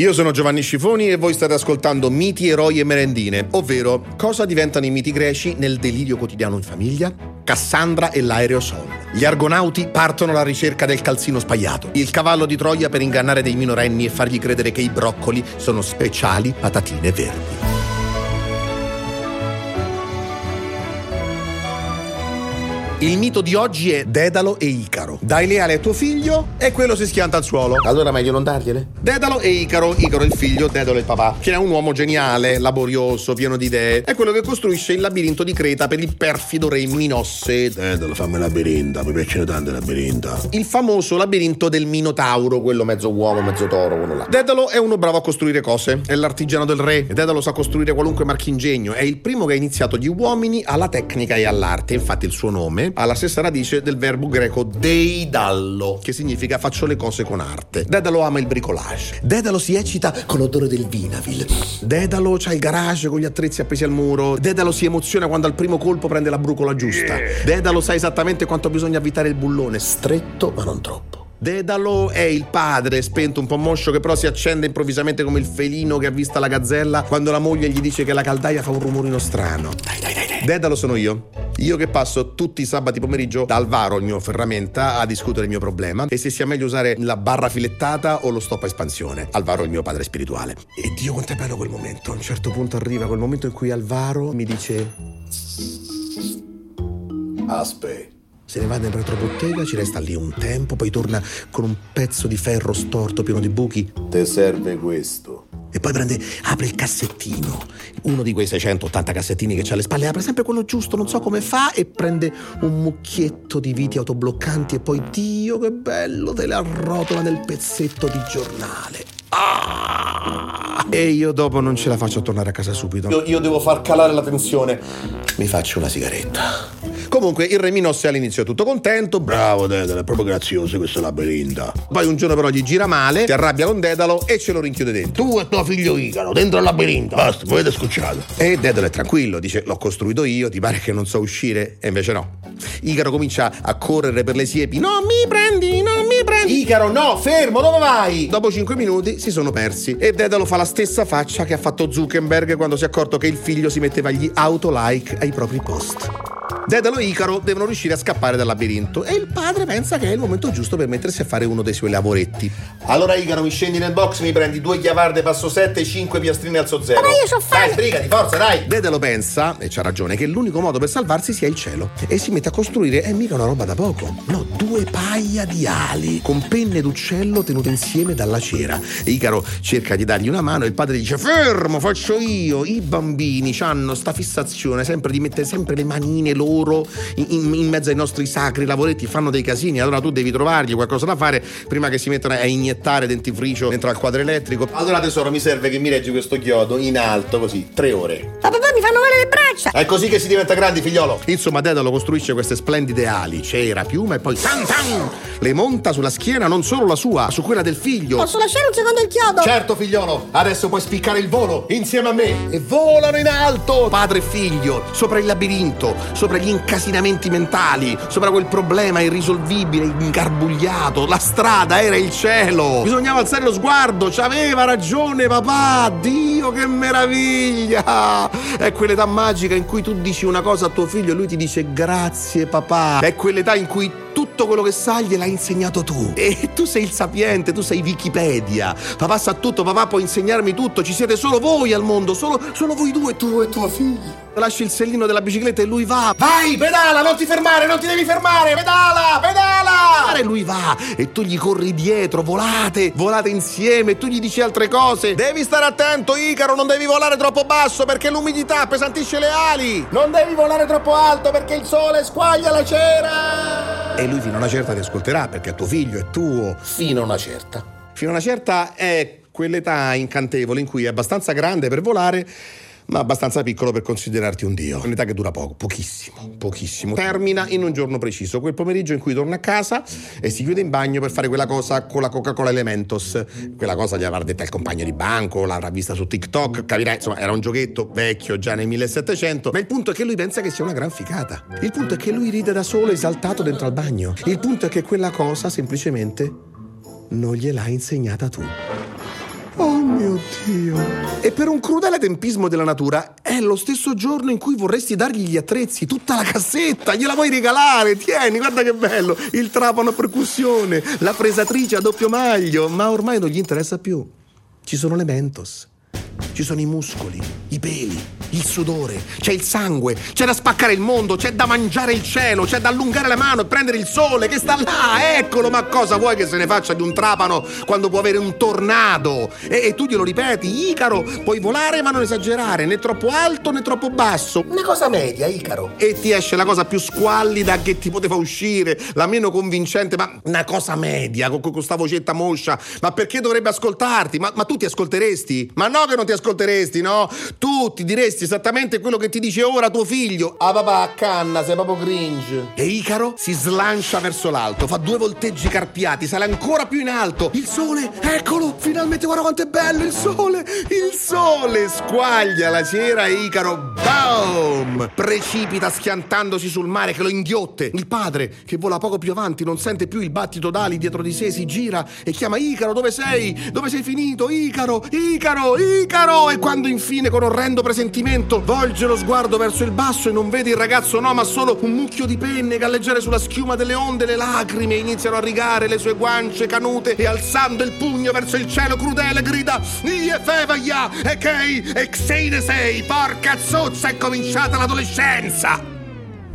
Io sono Giovanni Scifoni e voi state ascoltando Miti, Eroi e Merendine, ovvero cosa diventano i miti greci nel delirio quotidiano in famiglia? Cassandra e l'aerosol. Gli argonauti partono alla ricerca del calzino spagliato. Il cavallo di Troia per ingannare dei minorenni e fargli credere che i broccoli sono speciali patatine verdi. Il mito di oggi è Dedalo e Icaro. Dai leale a tuo figlio e quello si schianta al suolo. Allora meglio non dargliele? Dedalo e Icaro. Icaro il figlio, Dedalo il papà. Che è un uomo geniale, laborioso, pieno di idee. È quello che costruisce il labirinto di Creta per il perfido re Minosse. Dedalo, fammi il labirinto, mi piacciono tanto i labirinto. Il famoso labirinto del Minotauro, quello mezzo uomo, mezzo toro, quello là. Dedalo è uno bravo a costruire cose. È l'artigiano del re. Dedalo sa costruire qualunque marchingegno. È il primo che ha iniziato gli uomini alla tecnica e all'arte. Infatti il suo nome ha la stessa radice del verbo greco deidallo, che significa faccio le cose con arte. Dedalo ama il bricolage. Dedalo si eccita con l'odore del vinavil. Dedalo c'ha il garage con gli attrezzi appesi al muro. Dedalo si emoziona quando al primo colpo prende la brucola giusta. Dedalo sa esattamente quanto bisogna avvitare il bullone, stretto ma non troppo. Dedalo è il padre, spento un po' moscio, che però si accende improvvisamente come il felino che ha vista la gazzella quando la moglie gli dice che la caldaia fa un rumorino strano. Dai, dai, dai, dai. Dedalo sono io. Io che passo tutti i sabati pomeriggio da Alvaro, il mio ferramenta, a discutere il mio problema e se sia meglio usare la barra filettata o lo stop a espansione. Alvaro è il mio padre spirituale. E Dio quanto è bello quel momento. A un certo punto arriva quel momento in cui Alvaro mi dice... Aspe. Se ne va nel retrobottega, ci resta lì un tempo, poi torna con un pezzo di ferro storto pieno di buchi Te serve questo. E poi prende, apre il cassettino, uno di quei 680 cassettini che c'ha alle spalle, apre sempre quello giusto, non so come fa, e prende un mucchietto di viti autobloccanti e poi, Dio che bello, te le arrotola nel pezzetto di giornale. Ah! E io dopo non ce la faccio a tornare a casa subito. Io, io devo far calare la tensione. Mi faccio una sigaretta. Comunque il re Minosse all'inizio è tutto contento, bravo. Dedalo, è proprio grazioso questo labirinto. Poi un giorno però gli gira male, si arrabbia con Dedalo e ce lo rinchiude dentro. Tu e tuo figlio Icaro, dentro al labirinto. Basta, mi avete scocciato. E Dedalo è tranquillo, dice l'ho costruito io, ti pare che non so uscire? E invece no. Icaro comincia a correre per le siepi. Non mi prendi, non mi prendi. Icaro, no, fermo, dove vai? Dopo 5 minuti si sono persi e Dedalo fa la stessa faccia che ha fatto Zuckerberg quando si è accorto che il figlio si metteva gli auto-like ai propri post. Dedalo e Icaro devono riuscire a scappare dal labirinto e il padre pensa che è il momento giusto per mettersi a fare uno dei suoi lavoretti. Allora Icaro mi scendi nel box, mi prendi due chiavarde passo 7 e 5 piastrine alzo 0. Ma io so fare- Dai, sbrigati, forza, dai! Dedalo pensa, e c'ha ragione, che l'unico modo per salvarsi sia il cielo. E si mette a costruire, è mica una roba da poco. No, due paia di ali, con penne d'uccello tenute insieme dalla cera. E Icaro cerca di dargli una mano e il padre dice, fermo, faccio io. I bambini hanno sta fissazione sempre di mettere sempre le manine loro in, in- mezzo ai nostri sacri lavoretti, fanno dei casini. Allora tu devi trovargli qualcosa da fare prima che si mettano a iniettare dentifricio dentro al quadro elettrico. Allora tesoro, mi serve che mi reggi questo chiodo in alto così, tre ore. Ma papà mi fanno male le braccia! È così che si diventa grandi, figliolo. Insomma, Dedalo costruisce queste splendide ali, cera, piuma e poi tan tan! Le monta sulla schiena non solo la sua, su quella del figlio. Posso lasciare un secondo il chiodo? Certo, figliolo, adesso puoi spiccare il volo insieme a me. E volano in alto, padre e figlio, sopra il labirinto, sopra gli incasinamenti mentali, sopra quel problema irrisolvibile, ingarbugliato. La strada era il cielo. Bisognava alzare lo sguardo, c'aveva ragione papà. Dio, che meraviglia! È quell'età magica in cui tu dici una cosa a tuo figlio e lui ti dice grazie papà. È quell'età in cui tutto quello che sai gliel'hai insegnato tu. E tu sei il sapiente, tu sei Wikipedia. Papà sa tutto, papà può insegnarmi tutto. Ci siete solo voi al mondo, solo, solo voi due, tu e tuo figlio. Lasci il sellino della bicicletta e lui va. Vai, pedala, non ti fermare, non ti devi fermare, pedala, pedala! E lui va e tu gli corri dietro, volate, volate insieme e tu gli dici altre cose. Devi stare attento, Icaro, non devi volare troppo basso perché l'umidità appesantisce le ali. Non devi volare troppo alto perché il sole squaglia la cera. E lui fino a una certa ti ascolterà perché è tuo figlio, è tuo. Fino a una certa. Fino a una certa è quell'età incantevole in cui è abbastanza grande per volare, ma abbastanza piccolo per considerarti un dio. Un'età che dura poco, pochissimo, pochissimo. Termina in un giorno preciso, quel pomeriggio in cui torna a casa e si chiude in bagno per fare quella cosa con la Coca-Cola Elementos. Quella cosa gli avrà detta il compagno di banco, l'avrà vista su TikTok, capirai, insomma, era un giochetto vecchio già nel 1700, ma il punto è che lui pensa che sia una gran ficata. Il punto è che lui ride da solo esaltato dentro al bagno. Il punto è che quella cosa semplicemente non gliel'ha insegnata tu. Oh mio Dio. E per un crudele tempismo della natura è lo stesso giorno in cui vorresti dargli gli attrezzi, tutta la cassetta, gliela vuoi regalare? Tieni, guarda che bello, il trapano a percussione, la fresatrice a doppio maglio, ma ormai non gli interessa più. Ci sono le Mentos. Ci sono i muscoli, i peli, il sudore, c'è il sangue, c'è da spaccare il mondo, c'è da mangiare il cielo, c'è da allungare la mano e prendere il sole che sta là, eccolo, ma cosa vuoi che se ne faccia di un trapano quando può avere un tornado? E, e tu glielo ripeti, Icaro, puoi volare ma non esagerare, né troppo alto né troppo basso, una cosa media, Icaro. E ti esce la cosa più squallida che ti poteva uscire, la meno convincente, ma una cosa media, con, questa vocetta moscia, ma perché dovrebbe ascoltarti? Ma, ma tu ti ascolteresti? Ma no che non ti ascolteresti, no? Tu ti diresti esattamente quello che ti dice ora tuo figlio. Ah papà, a canna, sei proprio cringe. E Icaro si slancia verso l'alto, fa due volteggi carpiati, sale ancora più in alto. Il sole, eccolo, finalmente guarda quanto è bello il sole, il sole squaglia la cera e Icaro, boom, precipita schiantandosi sul mare che lo inghiotte. Il padre, che vola poco più avanti, non sente più il battito d'ali dietro di sé, si gira e chiama Icaro, dove sei? Dove sei finito? Icaro, Icaro, Icaro! E quando infine con orrendo presentimento volge lo sguardo verso il basso e non vede il ragazzo no, ma solo un mucchio di penne galleggiare sulla schiuma delle onde, le lacrime iniziano a rigare le sue guance canute e alzando il pugno verso il cielo crudele grida Ie fevaglia! E sei! Porca zozza! È cominciata l'adolescenza!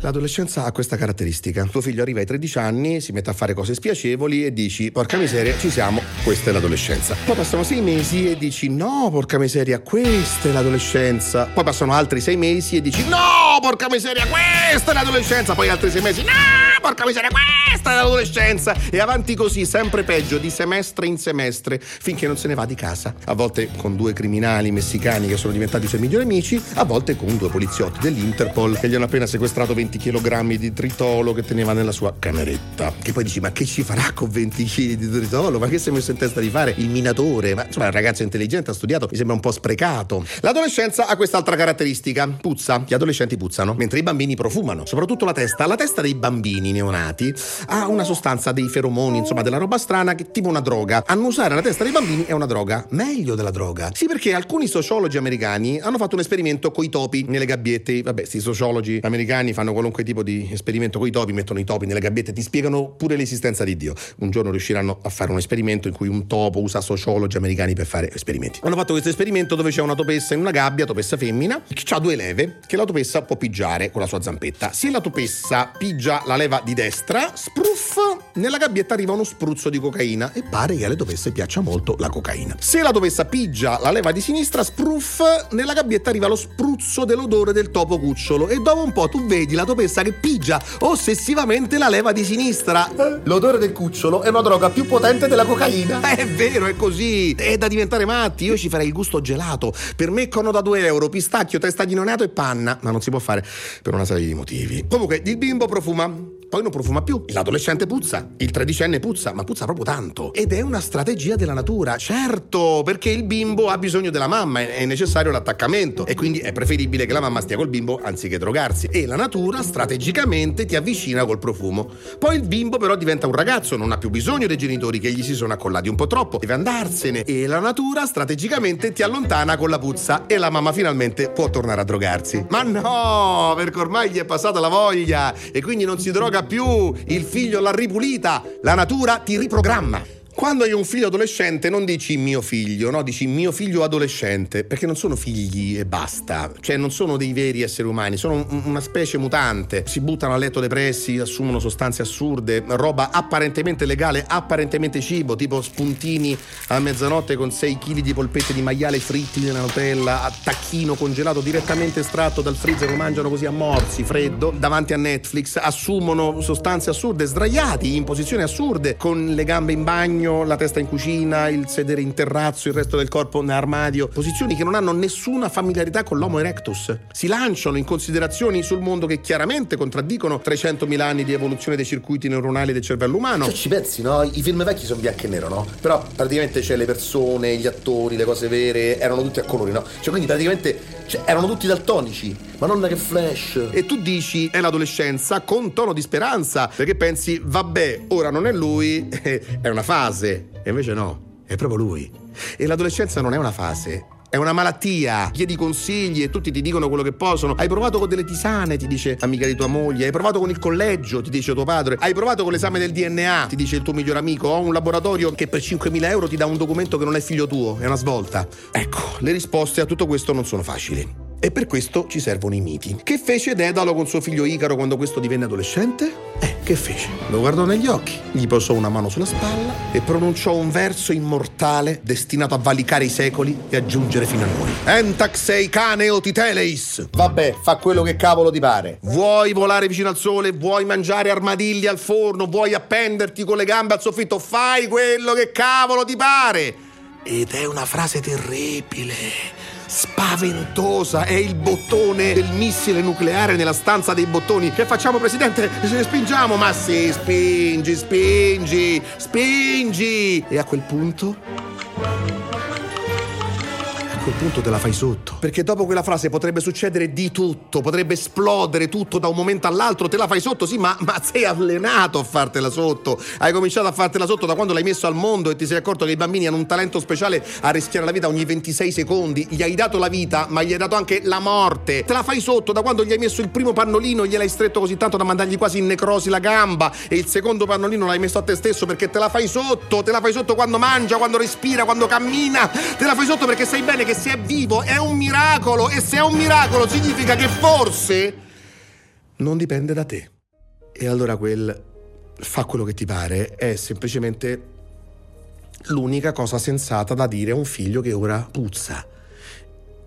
L'adolescenza ha questa caratteristica. Tuo figlio arriva ai 13 anni, si mette a fare cose spiacevoli e dici, porca miseria, ci siamo, questa è l'adolescenza. Poi passano sei mesi e dici, no, porca miseria, questa è l'adolescenza. Poi passano altri sei mesi e dici, no, porca miseria, questa è l'adolescenza. Poi altri sei mesi, no, porca miseria, questa è l'adolescenza. E avanti così, sempre peggio, di semestre in semestre, finché non se ne va di casa. A volte con due criminali messicani che sono diventati i suoi migliori amici, a volte con due poliziotti dell'Interpol che gli hanno appena sequestrato 20 20 kg di tritolo che teneva nella sua cameretta. Che poi dici, ma che ci farà con 20 kg di tritolo? Ma che si è messo in testa di fare il minatore? Ma insomma, un ragazzo intelligente, ha studiato, mi sembra un po' sprecato. L'adolescenza ha quest'altra caratteristica, puzza. Gli adolescenti puzzano, mentre i bambini profumano, soprattutto la testa. La testa dei bambini neonati ha una sostanza dei feromoni, insomma, della roba strana, che tipo una droga. Annusare la testa dei bambini è una droga, meglio della droga. Sì, perché alcuni sociologi americani hanno fatto un esperimento con i topi nelle gabbiette. Vabbè, questi sociologi americani fanno qualunque tipo di esperimento con i topi, mettono i topi nelle gabbiette, ti spiegano pure l'esistenza di Dio. Un giorno riusciranno a fare un esperimento in cui un topo usa sociologi americani per fare esperimenti. Hanno fatto questo esperimento dove c'è una topessa in una gabbia, topessa femmina, che ha due leve, che la topessa può pigiare con la sua zampetta. Se la topessa pigia la leva di destra, spruff, nella gabbietta arriva uno spruzzo di cocaina e pare che alle topesse piaccia molto la cocaina. Se la topessa pigia la leva di sinistra, spruff, nella gabbietta arriva lo spruzzo dell'odore del topo cucciolo e dopo un po' tu vedi la topessa che pigia ossessivamente la leva di sinistra. L'odore del cucciolo è una droga più potente della cocaina. È vero, è così. È da diventare matti. Io ci farei il gusto gelato. Per me cono da 2 euro, pistacchio, testa di nonato e panna. Ma non si può fare per una serie di motivi. Comunque, il bimbo profuma poi non profuma più. L'adolescente puzza, il tredicenne puzza, ma puzza proprio tanto. Ed è una strategia della natura, certo, perché il bimbo ha bisogno della mamma, è necessario l'attaccamento e quindi è preferibile che la mamma stia col bimbo anziché drogarsi. E la natura strategicamente ti avvicina col profumo. Poi il bimbo però diventa un ragazzo, non ha più bisogno dei genitori che gli si sono accollati un po' troppo, deve andarsene e la natura strategicamente ti allontana con la puzza e la mamma finalmente può tornare a drogarsi. Ma no, perché ormai gli è passata la voglia e quindi non si droga più, il figlio l'ha ripulita, la natura ti riprogramma. Quando hai un figlio adolescente non dici mio figlio, no? Dici mio figlio adolescente, perché non sono figli e basta, cioè non sono dei veri esseri umani, sono una specie mutante, si buttano a letto depressi, assumono sostanze assurde, roba apparentemente legale, apparentemente cibo, tipo spuntini a mezzanotte con 6 kg di polpette di maiale fritti nella Nutella, tacchino congelato direttamente estratto dal freezer, lo mangiano così a morsi, freddo, davanti a Netflix, assumono sostanze assurde, sdraiati in posizioni assurde, con le gambe in bagno, bagno, la testa in cucina, il sedere in terrazzo, il resto del corpo nell'armadio, posizioni che non hanno nessuna familiarità con l'Homo erectus. Si lanciano in considerazioni sul mondo che chiaramente contraddicono 300.000 anni di evoluzione dei circuiti neuronali del cervello umano. Cioè ci pensi, no? I film vecchi sono bianco e nero, no? Però praticamente c'è le persone, gli attori, le cose vere, erano tutti a colori, no? Cioè quindi praticamente cioè, erano tutti daltonici, ma non che flash. E tu dici è l'adolescenza con tono di speranza, perché pensi vabbè, ora non è lui, è una fase. E invece no, è proprio lui. E l'adolescenza non è una fase, è una malattia. Chiedi consigli e tutti ti dicono quello che possono. Hai provato con delle tisane, ti dice amica di tua moglie. Hai provato con il collegio, ti dice tuo padre. Hai provato con l'esame del DNA, ti dice il tuo migliore amico. Ho un laboratorio che per 5.000 euro ti dà un documento che non è figlio tuo. È una svolta. Ecco, le risposte a tutto questo non sono facili. E per questo ci servono i miti. Che fece Dedalo con suo figlio Icaro quando questo divenne adolescente? Eh, che fece? Lo guardò negli occhi, gli posò una mano sulla spalla e pronunciò un verso immortale destinato a valicare i secoli e a giungere fino a noi. Entax ei cane o titeleis. Vabbè, fa quello che cavolo ti pare. Vuoi volare vicino al sole? Vuoi mangiare armadilli al forno? Vuoi appenderti con le gambe al soffitto? Fai quello che cavolo ti pare. Ed è una frase terribile spaventosa. È il bottone del missile nucleare nella stanza dei bottoni. Che facciamo, presidente? Spingiamo? Ma sì, spingi, spingi, spingi. E a quel punto quel punto te la fai sotto. Perché dopo quella frase potrebbe succedere di tutto, potrebbe esplodere tutto da un momento all'altro, te la fai sotto, sì, ma, ma sei allenato a fartela sotto. Hai cominciato a fartela sotto da quando l'hai messo al mondo e ti sei accorto che i bambini hanno un talento speciale a rischiare la vita ogni 26 secondi. Gli hai dato la vita, ma gli hai dato anche la morte. Te la fai sotto da quando gli hai messo il primo pannolino e gliel'hai stretto così tanto da mandargli quasi in necrosi la gamba e il secondo pannolino l'hai messo a te stesso perché te la fai sotto, te la fai sotto quando mangia, quando respira, quando cammina. Te la fai sotto perché sai bene che se è vivo è un miracolo e se è un miracolo significa che forse non dipende da te. E allora quel fa quello che ti pare è semplicemente l'unica cosa sensata da dire a un figlio che ora puzza.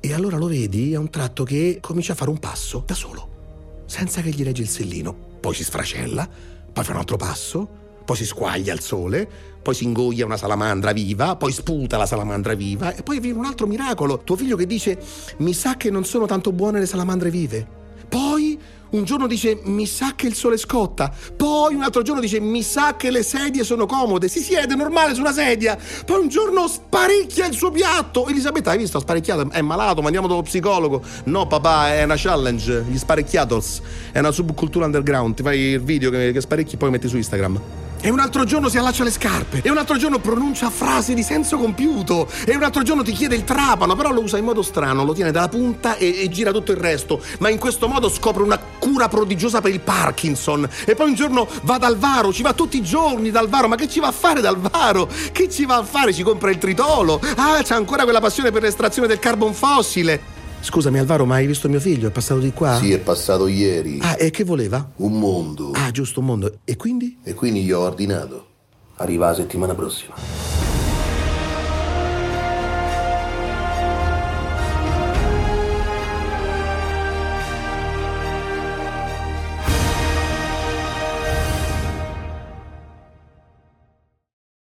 E allora lo vedi a un tratto che comincia a fare un passo da solo, senza che gli reggi il sellino. Poi si sfracella, poi fa un altro passo, poi si squaglia al sole, poi si ingoglia una salamandra viva, poi sputa la salamandra viva e poi viene un altro miracolo. Tuo figlio che dice mi sa che non sono tanto buone le salamandre vive. Poi un giorno dice mi sa che il sole scotta, poi un altro giorno dice mi sa che le sedie sono comode, si siede normale su una sedia, poi un giorno sparecchia il suo piatto. Elisabetta, hai visto? Ha sparecchiato, è malato, ma andiamo dallo psicologo. No, papà, è una challenge, gli sparecchiatos, è una subcultura underground, ti fai il video che, che sparecchi e poi metti su Instagram. E un altro giorno si allaccia le scarpe. E un altro giorno pronuncia frasi di senso compiuto. E un altro giorno ti chiede il trapano, però lo usa in modo strano, lo tiene dalla punta e, e gira tutto il resto. Ma in questo modo scopre una cura prodigiosa per il Parkinson. E poi un giorno va dal Varo, ci va tutti i giorni dal Varo. Ma che ci va a fare dal Varo? Che ci va a fare? Ci compra il tritolo. Ah, c'ha ancora quella passione per l'estrazione del carbon fossile. Scusami Alvaro, ma hai visto mio figlio? È passato di qua? Sì, è passato ieri. Ah, e che voleva? Un mondo. Ah, giusto, un mondo. E quindi? E quindi gli ho ordinato. Arriva la settimana prossima.